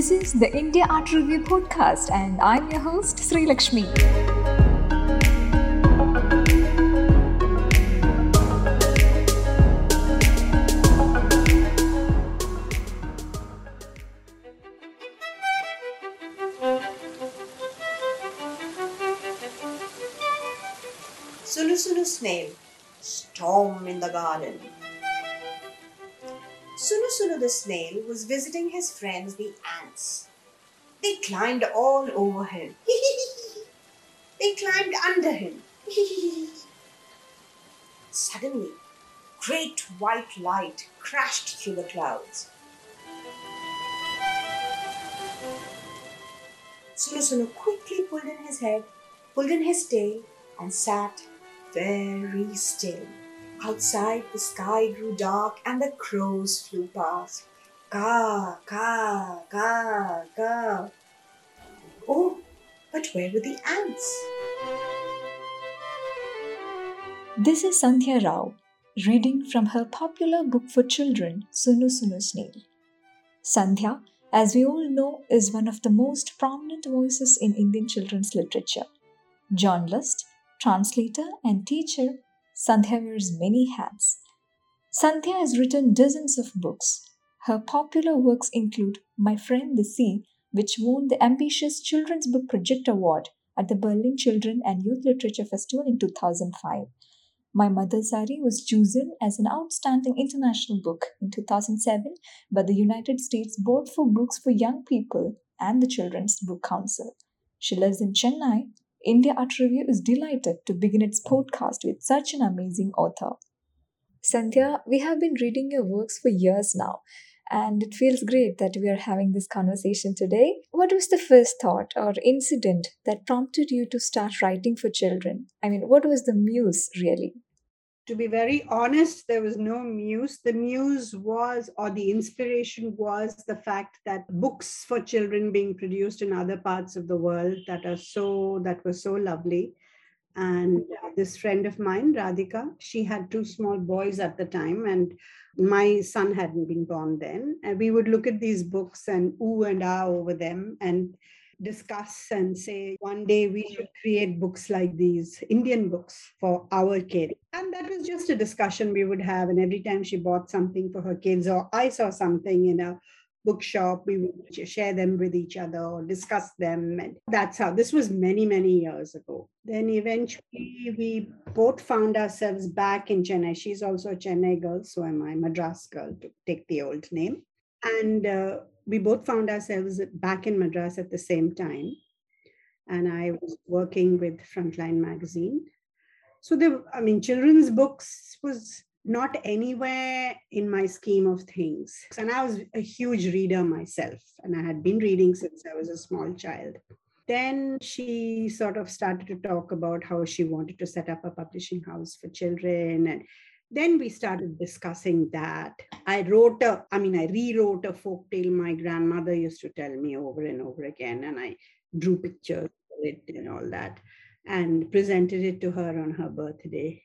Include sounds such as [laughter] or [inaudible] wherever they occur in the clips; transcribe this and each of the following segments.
This is the India Art Review podcast, and I'm your host, Sri Lakshmi. Sunu Sunu Snail, Storm in the Garden. Sunu the snail was visiting his friends the ants. They climbed all over him. [laughs] they climbed under him. [laughs] Suddenly, great white light crashed through the clouds. Sunu quickly pulled in his head, pulled in his tail, and sat very still. Outside, the sky grew dark and the crows flew past. Ka, ka, ka, ka. Oh, but where were the ants? This is Sandhya Rao reading from her popular book for children, Sunu Sunu Snail. Sandhya, as we all know, is one of the most prominent voices in Indian children's literature. Journalist, translator, and teacher, Sandhya wears many hats. Sandhya has written dozens of books. Her popular works include My Friend the Sea, which won the ambitious Children's Book Project Award at the Berlin Children and Youth Literature Festival in 2005. My Mother's Diary was chosen as an outstanding international book in 2007 by the United States Board for Books for Young People and the Children's Book Council. She lives in Chennai India Art Review is delighted to begin its podcast with such an amazing author. Sandhya, we have been reading your works for years now, and it feels great that we are having this conversation today. What was the first thought or incident that prompted you to start writing for children? I mean, what was the muse really? To be very honest, there was no muse. The muse was, or the inspiration was, the fact that books for children being produced in other parts of the world that are so, that were so lovely. And this friend of mine, Radhika, she had two small boys at the time, and my son hadn't been born then. And we would look at these books and ooh and ah over them. And discuss and say one day we should create books like these indian books for our kids. And that was just a discussion we would have. And every time she bought something for her kids or i saw something in a bookshop we would share them with each other or discuss them. And that's how this was many many years ago. Then eventually we both found ourselves back in chennai. She's also a chennai girl so am i madras girl to take the old name. And uh, we both found ourselves back in Madras at the same time. And I was working with Frontline magazine. So there, I mean, children's books was not anywhere in my scheme of things. And I was a huge reader myself, and I had been reading since I was a small child. Then she sort of started to talk about how she wanted to set up a publishing house for children and then we started discussing that. I wrote a i mean i rewrote a folk tale my grandmother used to tell me over and over again and i drew pictures of it and all that and presented it to her on her birthday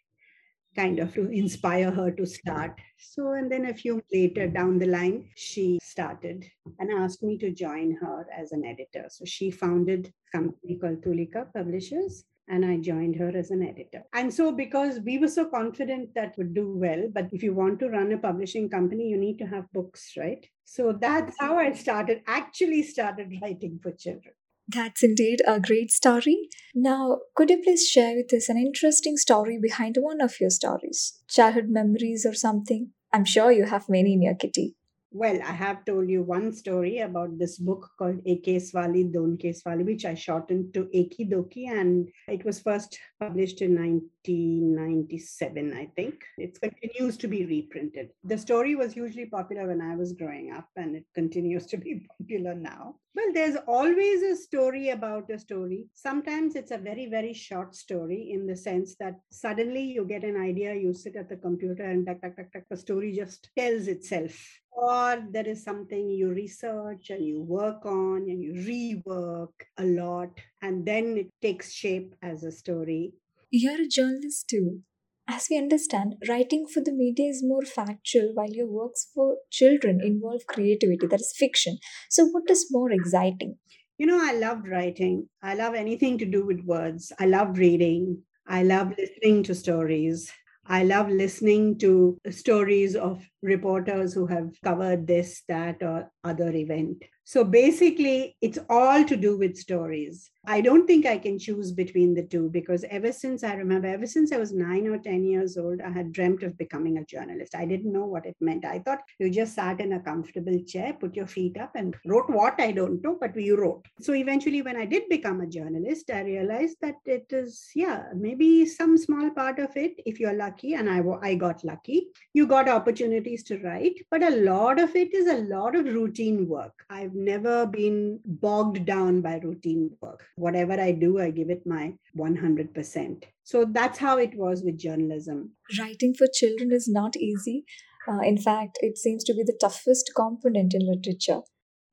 kind of to inspire her to start. So and then a few later down the line she started and asked me to join her as an editor. So she founded a company called tulika publishers and I joined her as an editor. And so, because we were so confident that would do well, but if you want to run a publishing company, you need to have books, right? So that's how I started, actually started writing for children. That's indeed a great story. Now, could you please share with us an interesting story behind one of your stories? Childhood memories or something? I'm sure you have many in your kitty. Well, I have told you one story about this book called Eke Swali Don Swali, which I shortened to Eki Doki, and it was first published in 1997, I think. It continues to be reprinted. The story was hugely popular when I was growing up, and it continues to be [laughs] popular now. Well, there's always a story about a story. Sometimes it's a very, very short story in the sense that suddenly you get an idea, you sit at the computer, and tak, tak, tak, tak, the story just tells itself or there is something you research and you work on and you rework a lot and then it takes shape as a story you're a journalist too As we understand, writing for the media is more factual while your works for children involve creativity, that is fiction. So, what is more exciting? You know, I loved writing. I love anything to do with words. I love reading. I love listening to stories. I love listening to stories of reporters who have covered this, that, or other event. So basically, it's all to do with stories. I don't think I can choose between the two because ever since I remember, ever since I was nine or 10 years old, I had dreamt of becoming a journalist. I didn't know what it meant. I thought you just sat in a comfortable chair, put your feet up, and wrote what I don't know, but you wrote. So eventually, when I did become a journalist, I realized that it is, yeah, maybe some small part of it, if you're lucky, and I, I got lucky, you got opportunities to write, but a lot of it is a lot of routine work. I've never been bogged down by routine work. Whatever I do, I give it my 100%. So that's how it was with journalism. Writing for children is not easy. Uh, in fact, it seems to be the toughest component in literature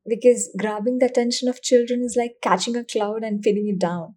because grabbing the attention of children is like catching a cloud and pinning it down.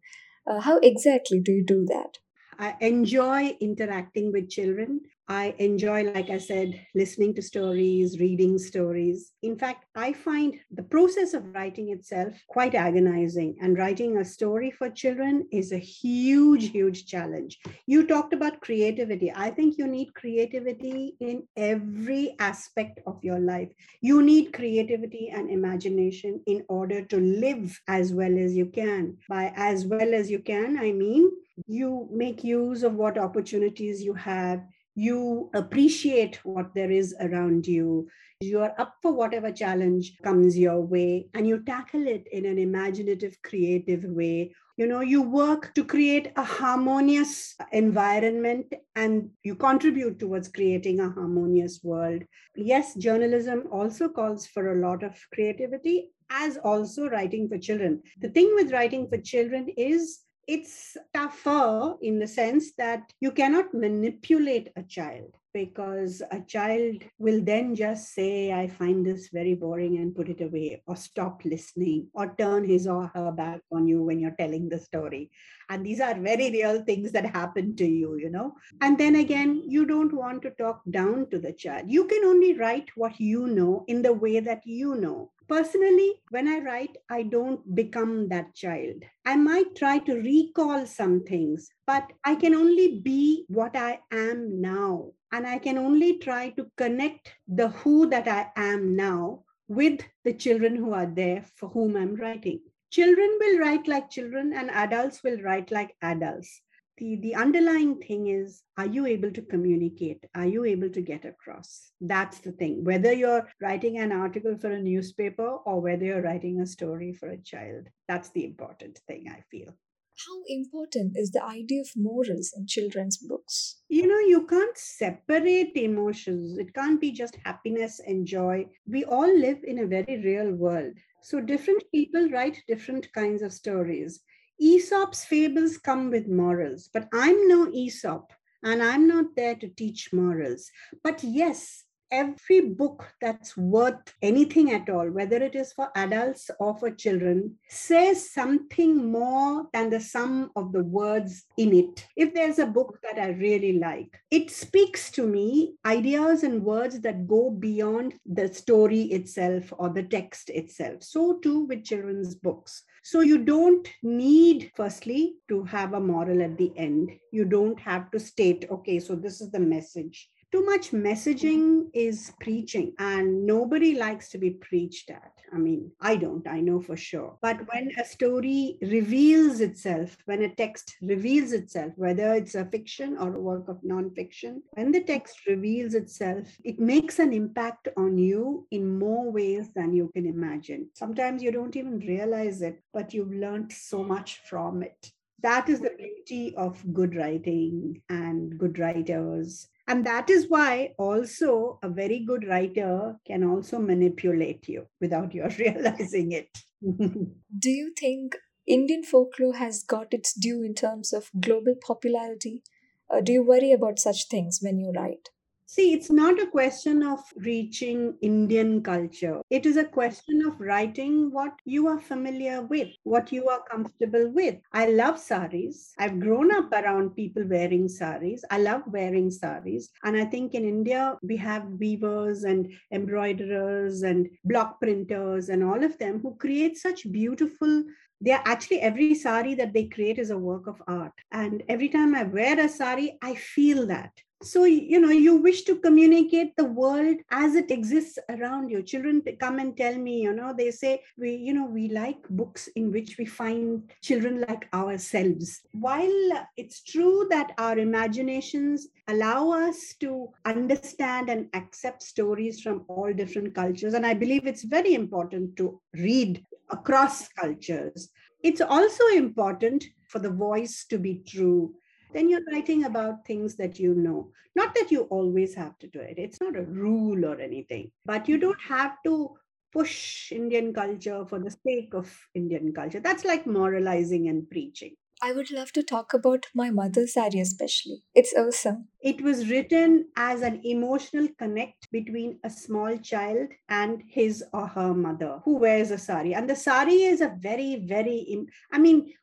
Uh, how exactly do you do that? I enjoy interacting with children. I enjoy, like I said, listening to stories, reading stories. In fact, I find the process of writing itself quite agonizing. And writing a story for children is a huge, huge challenge. You talked about creativity. I think you need creativity in every aspect of your life. You need creativity and imagination in order to live as well as you can. By as well as you can, I mean, you make use of what opportunities you have you appreciate what there is around you. You are up for whatever challenge comes your way and you tackle it in an imaginative, creative way. You know, you work to create a harmonious environment and you contribute towards creating a harmonious world. Yes, journalism also calls for a lot of creativity, as also writing for children. The thing with writing for children is it's tougher in the sense that you cannot manipulate a child because a child will then just say, I find this very boring and put it away, or stop listening, or turn his or her back on you when you're telling the story. And these are very real things that happen to you, you know. And then again, you don't want to talk down to the child. You can only write what you know in the way that you know. Personally, when I write, I don't become that child. I might try to recall some things, but I can only be what I am now. And I can only try to connect the who that I am now with the children who are there for whom I'm writing. Children will write like children, and adults will write like adults. The, the underlying thing is are you able to communicate? Are you able to get across? That's the thing. Whether you're writing an article for a newspaper or whether you're writing a story for a child that's the important thing i feel how important is the idea of morals in children's books? You know you can't separate emotions. It can't be just happiness and joy. We all live in a very real world. So different people write different kinds of stories. Aesop's fables come with morals, but I'm no Aesop and I'm not there to teach morals. But yes, every book that's worth anything at all, whether it is for adults or for children, says something more than the sum of the words in it. If there's a book that I really like, it speaks to me ideas and words that go beyond the story itself or the text itself. So too with children's books. So you don't need, firstly, to have a moral at the end. You don't have to state, okay, so this is the message too much messaging is preaching and nobody likes to be preached at. I mean i don't i know for sure. But when a story reveals itself when a text reveals itself whether it's a fiction or a work of non-fiction when the text reveals itself it makes an impact on you in more ways than you can imagine. Sometimes you don't even realize it but you've learned so much from it. That is the beauty of good writing and good writers and that is why also a very good writer can also manipulate you without your [laughs] realizing it. Do you think Indian folklore has got its due in terms of global popularity? Or do you worry about such things when you write? See, it's not a question of reaching Indian culture. It is a question of writing what you are familiar with, what you are comfortable with. I love saris. I've grown up around people wearing saris. I love wearing saris. And I think in India, we have weavers and embroiderers and block printers and all of them who create such beautiful they're actually every sari that they create is a work of art and every time i wear a sari i feel that so you know you wish to communicate the world as it exists around you. Children come and tell me you know they say we you know we like books in which we find children like ourselves. While it's true that our imaginations allow us to understand and accept stories from all different cultures and i believe it's very important to read across cultures it's also important for the voice to be true then you're writing about things that you know. Not that you always have to do it, it's not a rule or anything, but you don't have to push Indian culture for the sake of Indian culture. That's like moralizing and preaching. I would love to talk about my mother's sari especially. It's awesome. It was written as an emotional connect between a small child and his or her mother who wears a sari. And the sari is a very, very, I mean,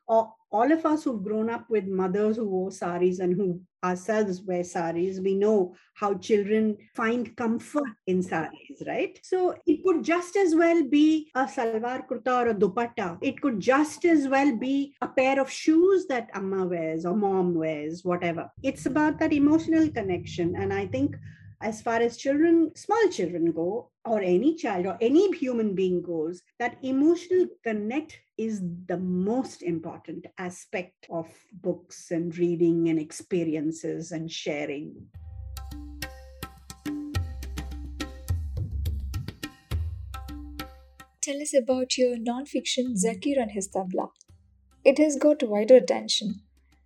all of us who've grown up with mothers who wore saris and who ourselves wear saris, we know how children find comfort in saris, right? So it could just as well be a salwar kurta or a dupatta. It could just as well be a pair of shoes that amma wears or mom wears, whatever. It's about that emotional connection. And I think as far as children, small children go, or any child or any human being goes, that emotional connect is the most important aspect of books and reading and experiences and sharing. Tell us about your non-fiction Zakir and his tabla. It has got wider attention.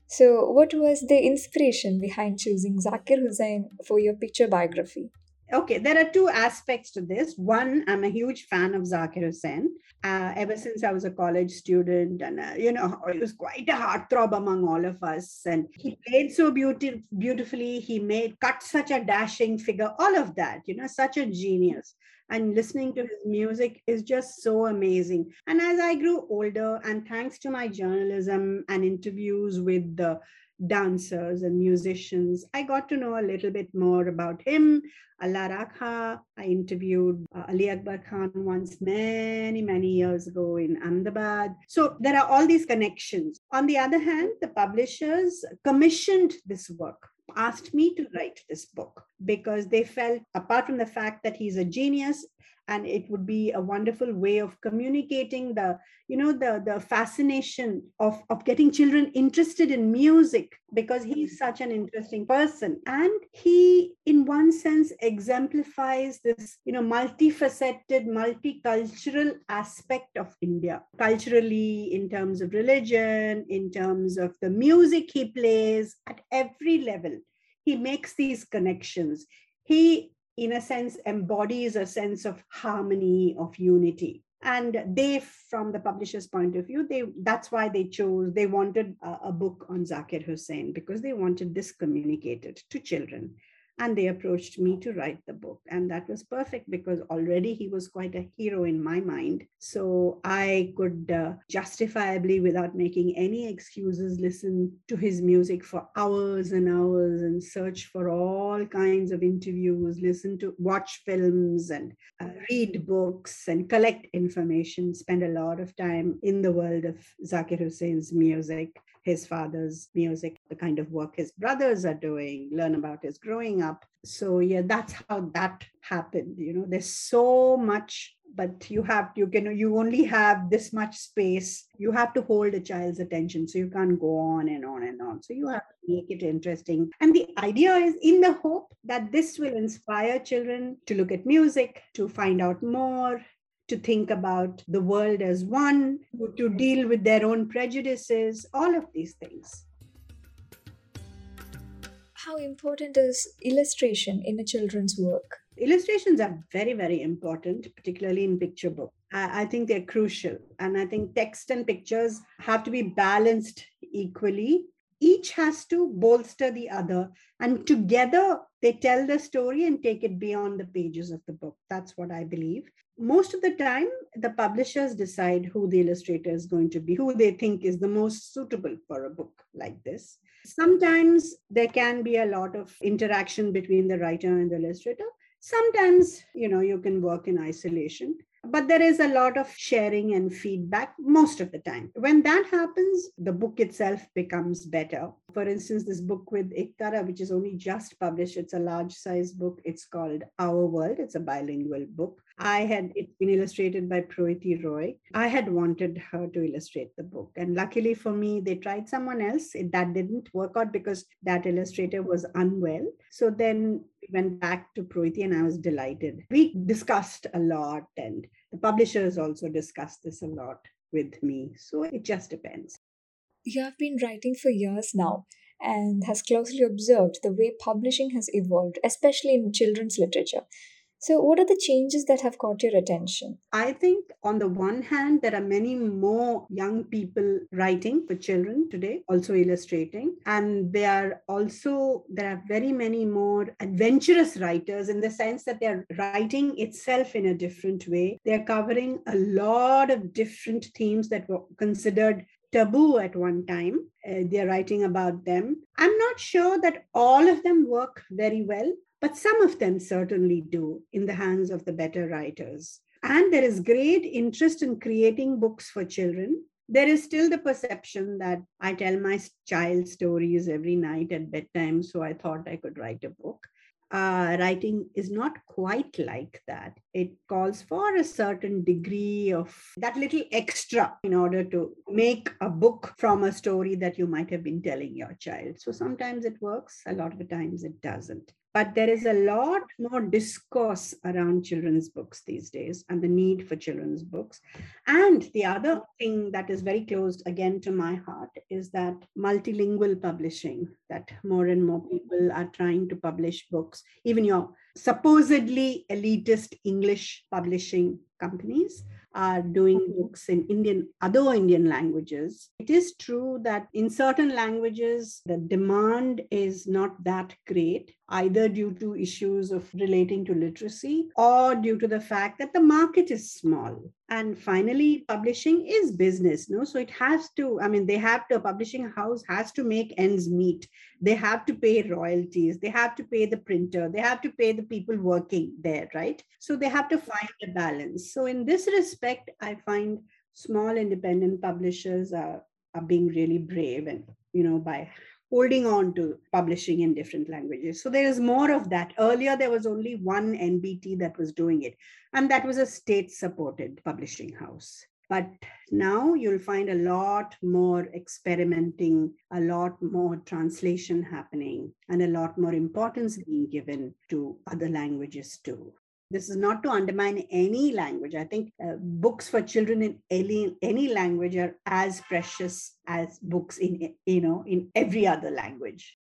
So, what was the inspiration behind choosing Zakir Hussain for your picture biography? Okay, there are two aspects to this. One, I'm a huge fan of Zakir Hussain. Uh, ever since I was a college student, and uh, you know, it was quite a heartthrob among all of us. And he played so beauty- beautifully. He made cut such a dashing figure. All of that, you know, such a genius and listening to his music is just so amazing. And as I grew older, and thanks to my journalism and interviews with the dancers and musicians, I got to know a little bit more about him. Allah Rakha, I interviewed uh, Ali Akbar Khan once many, many years ago in Ahmedabad. So there are all these connections. On the other hand, the publishers commissioned this work asked me to write this book because they felt, apart from the fact that he's a genius, and it would be a wonderful way of communicating the you know the the fascination of of getting children interested in music because he's mm-hmm. such an interesting person. And he in one sense exemplifies this you know multifaceted multicultural aspect of india culturally in terms of religion in terms of the music he plays at every level he makes these connections. He in a sense embodies a sense of harmony of unity. And they from the publisher's point of view they that's why they chose they wanted a, a book on zakir hussain because they wanted this communicated to children and they approached me to write the book. And that was perfect because already he was quite a hero in my mind. So i could uh, justifiably without making any excuses listen to his music for hours and hours and search for all kinds of interviews listen to watch films and uh, read books and collect information spend a lot of time in the world of zakir hussain's music his father's music, the kind of work his brothers are doing, learn about his growing up. So yeah, that's how that happened. You know, there's so much, but you have you can you only have this much space. You have to hold a child's attention. So you can't go on and on and on. So you have to make it interesting. And the idea is in the hope that this will inspire children to look at music, to find out more, to think about the world as one, to deal with their own prejudices, all of these things. How important is illustration in a children's work? Illustrations are very, very important, particularly in picture book. I, I think they're crucial. And I think text and pictures have to be balanced equally each has to bolster the other. And together they tell the story and take it beyond the pages of the book. That's what I believe. Most of the time, the publishers decide who the illustrator is going to be, who they think is the most suitable for a book like this. Sometimes there can be a lot of interaction between the writer and the illustrator. Sometimes, you know, you can work in isolation but there is a lot of sharing and feedback most of the time. When that happens, the book itself becomes better. For instance, this book with Ektara, which is only just published, it's a large size book. It's called Our World. It's a bilingual book. I had it's been illustrated by Proiti Roy. I had wanted her to illustrate the book. And luckily for me, they tried someone else. That didn't work out because that illustrator was unwell. So then we went back to Proiti and I was delighted. We discussed a lot and the publishers also discussed this a lot with me. So it just depends. You have been writing for years now and has closely observed the way publishing has evolved, especially in children's literature. So, what are the changes that have caught your attention? I think, on the one hand, there are many more young people writing for children today, also illustrating. And they are also, there are very many more adventurous writers in the sense that they're writing itself in a different way. They're covering a lot of different themes that were considered taboo at one time. Uh, they're writing about them. I'm not sure that all of them work very well but some of them certainly do in the hands of the better writers. And there is great interest in creating books for children. There is still the perception that I tell my child stories every night at bedtime, so I thought I could write a book. Uh, writing is not quite like that. It calls for a certain degree of that little extra in order to make a book from a story that you might have been telling your child. So sometimes it works, a lot of the times it doesn't. But there is a lot more discourse around children's books these days and the need for children's books. And the other thing that is very close again to my heart is that multilingual publishing, that more and more people are trying to publish books, even your supposedly elitist English publishing companies are doing mm-hmm. books in Indian, other Indian languages. It is true that in certain languages, the demand is not that great, either due to issues of relating to literacy or due to the fact that the market is small. And finally, publishing is business, no? So it has to, I mean, they have to, a publishing house has to make ends meet. They have to pay royalties, they have to pay the printer, they have to pay the people working there, right? So they have to find a balance. So in this respect, I find small independent publishers are, are being really brave and, you know, by holding on to publishing in different languages. So there is more of that. Earlier, there was only one NBT that was doing it, and that was a state supported publishing house. But now you'll find a lot more experimenting, a lot more translation happening, and a lot more importance being given to other languages too. This is not to undermine any language. I think uh, books for children in any, any language are as precious as books in you know in every other language.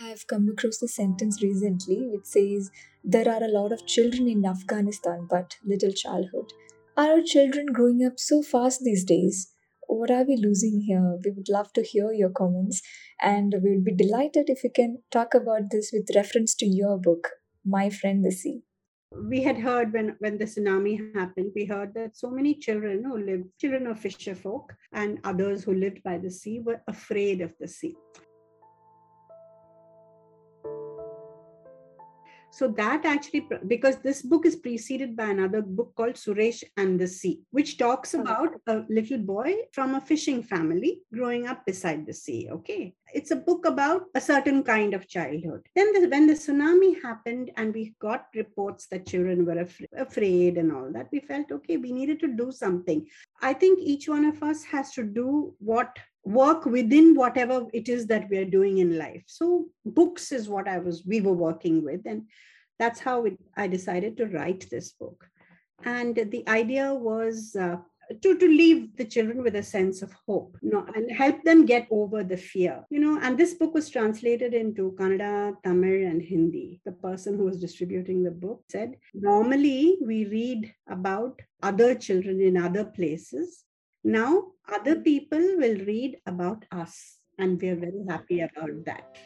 I've come across a sentence recently which says there are a lot of children in Afghanistan but little childhood. Are our children growing up so fast these days? What are we losing here? We would love to hear your comments, and we would be delighted if you can talk about this with reference to your book, My Friend the Sea. We had heard when, when the tsunami happened, we heard that so many children who lived, children of fisher folk and others who lived by the sea, were afraid of the sea. So that actually, because this book is preceded by another book called Suresh and the Sea, which talks about a little boy from a fishing family growing up beside the sea. Okay. It's a book about a certain kind of childhood. Then, the, when the tsunami happened and we got reports that children were af- afraid and all that, we felt, okay, we needed to do something. I think each one of us has to do what work within whatever it is that we are doing in life. So books is what i was we were working with and that's how it, i decided to write this book. And the idea was uh, to, to leave the children with a sense of hope you know, and help them get over the fear you know. And this book was translated into kannada tamil and hindi. The person who was distributing the book said normally we read about other children in other places Now, other people will read about us, and we are very happy about that.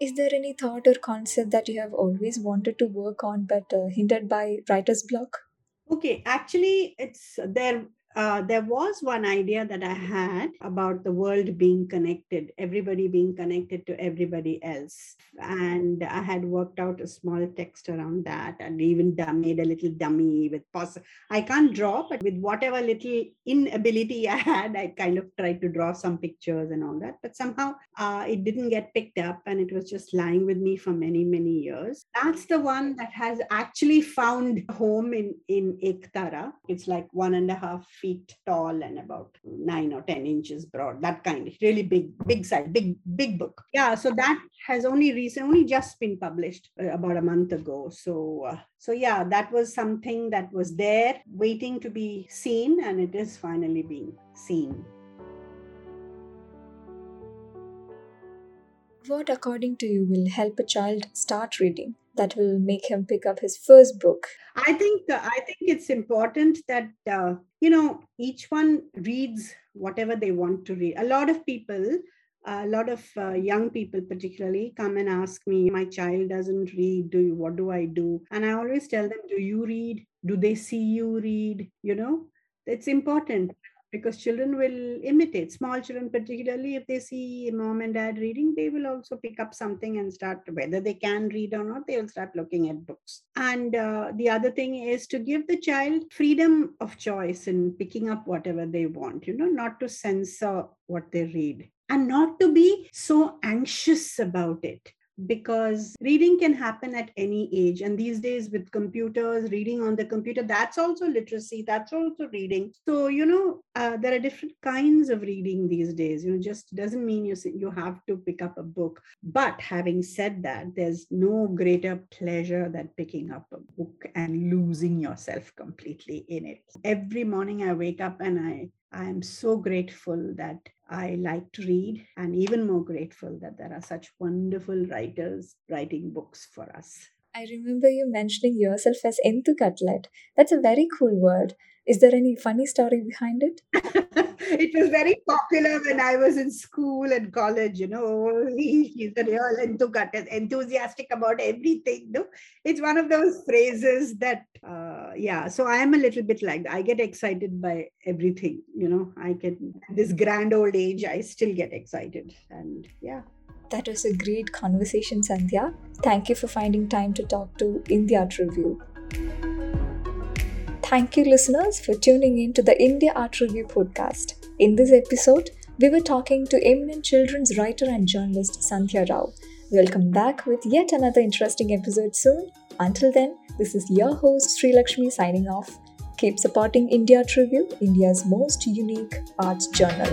Is there any thought or concept that you have always wanted to work on but uh, hindered by writer's block? Okay, actually, it's there uh, there was one idea that I had about the world being connected, everybody being connected to everybody else. And I had worked out a small text around that and even made a little dummy with pos. I can't draw, but with whatever little inability I had, I kind of tried to draw some pictures and all that. But somehow uh, it didn't get picked up and it was just lying with me for many, many years. That's the one that has actually found home in, in Ektara. It's like one and a half feet tall and about nine or 10 inches broad, that kind, of really big, big size, big, big book. Yeah, so that has only recently only just been published uh, about a month ago. So, uh, so yeah, that was something that was there waiting to be seen, and it is finally being seen. What, according to you, will help a child start reading? That will make him pick up his first book. I think uh, i think it's important that uh, you know each one reads whatever they want to read. A lot of people a lot of uh, young people particularly come and ask me my child doesn't read. Do you, what do i do? And i always tell them do you read? Do they see you read? You know it's important because children will imitate. Small children particularly if they see mom and dad reading they will also pick up something and start whether they can read or not they will start looking at books. And uh, the other thing is to give the child freedom of choice in picking up whatever they want you know not to censor what they read and not to be so anxious about it because reading can happen at any age. And these days with computers reading on the computer that's also literacy that's also reading. So you know uh, there are different kinds of reading these days. You know just doesn't mean you you have to pick up a book. But having said that there's no greater pleasure than picking up a book and losing yourself completely in it. Every morning i wake up and i I am so grateful that I like to read, and even more grateful that there are such wonderful writers writing books for us. I remember you mentioning yourself as Enthu Cutlet. That's a very cool word. Is there any funny story behind it? [laughs] it was very popular when I was in school and college. You know, he, [laughs] he's a real enthusiastic about everything. No? It's one of those phrases that, uh, yeah. So I am a little bit like I get excited by everything. You know, I can this grand old age. I still get excited, and yeah. That was a great conversation, Sandhya. Thank you for finding time to talk to India Art Review. Thank you, listeners, for tuning in to the India Art Review podcast. In this episode, we were talking to eminent children's writer and journalist Sandhya Rao. We'll back with yet another interesting episode soon. Until then, this is your host Sri Lakshmi signing off. Keep supporting India Art Review, India's most unique arts journal.